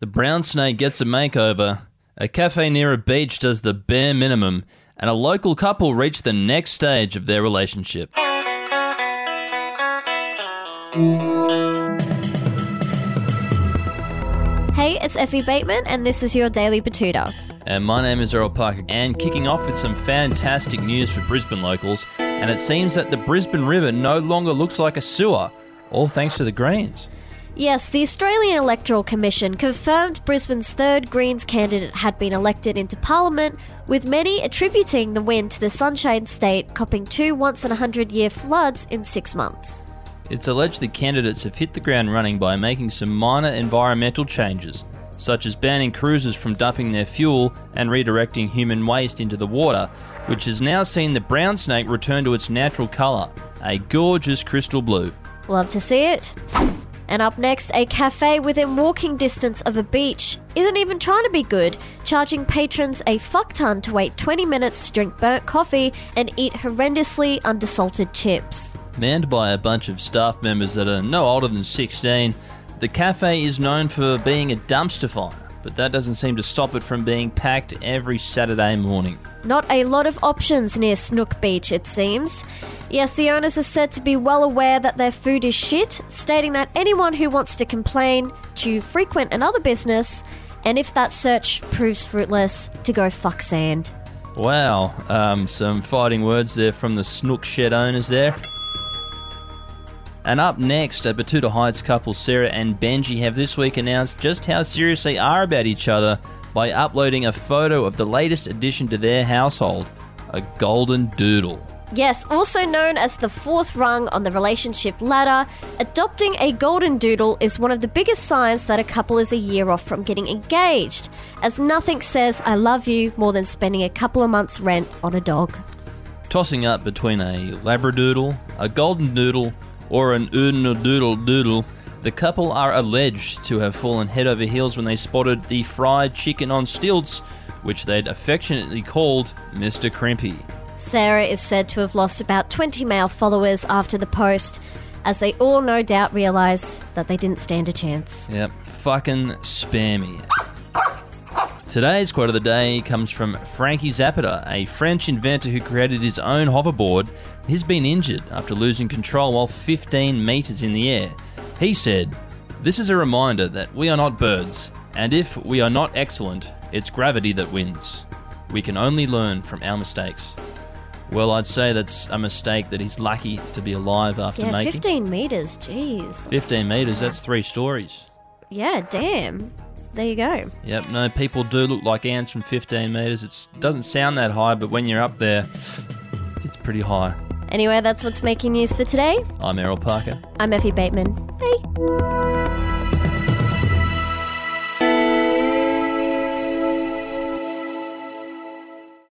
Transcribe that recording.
The brown snake gets a makeover, a cafe near a beach does the bare minimum, and a local couple reach the next stage of their relationship. Hey, it's Effie Bateman, and this is your Daily Betoota. And my name is Errol Parker, and kicking off with some fantastic news for Brisbane locals. And it seems that the Brisbane River no longer looks like a sewer, all thanks to the Greens. Yes, the Australian Electoral Commission confirmed Brisbane's third Greens candidate had been elected into Parliament, with many attributing the win to the Sunshine State copping two once in a hundred year floods in six months. It's alleged the candidates have hit the ground running by making some minor environmental changes, such as banning cruisers from dumping their fuel and redirecting human waste into the water, which has now seen the brown snake return to its natural colour, a gorgeous crystal blue. Love to see it. And up next, a cafe within walking distance of a beach isn't even trying to be good, charging patrons a fuck ton to wait 20 minutes to drink burnt coffee and eat horrendously undersalted chips. Manned by a bunch of staff members that are no older than 16, the cafe is known for being a dumpster fire, but that doesn't seem to stop it from being packed every Saturday morning. Not a lot of options near Snook Beach, it seems. Yes, the owners are said to be well aware that their food is shit, stating that anyone who wants to complain to frequent another business, and if that search proves fruitless, to go fuck sand. Wow, um, some fighting words there from the Snook Shed owners there. And up next, a Betoota Heights couple Sarah and Benji have this week announced just how serious they are about each other by uploading a photo of the latest addition to their household a golden doodle. Yes, also known as the fourth rung on the relationship ladder, adopting a golden doodle is one of the biggest signs that a couple is a year off from getting engaged, as nothing says I love you more than spending a couple of months' rent on a dog. Tossing up between a labradoodle, a golden doodle, or an doodle doodle, the couple are alleged to have fallen head over heels when they spotted the fried chicken on stilts, which they'd affectionately called Mr. Crimpy. Sarah is said to have lost about 20 male followers after the post, as they all no doubt realise that they didn't stand a chance. Yep, fucking spammy. Today's quote of the day comes from Frankie Zapata, a French inventor who created his own hoverboard. He's been injured after losing control while 15 metres in the air. He said, This is a reminder that we are not birds, and if we are not excellent, it's gravity that wins. We can only learn from our mistakes. Well, I'd say that's a mistake that he's lucky to be alive after Yeah, making. 15 metres, jeez. 15 metres, that's three stories. Yeah, damn. There you go. Yep, no, people do look like ants from 15 metres. It doesn't sound that high, but when you're up there, it's pretty high. Anyway, that's what's making news for today. I'm Errol Parker. I'm Effie Bateman. Bye.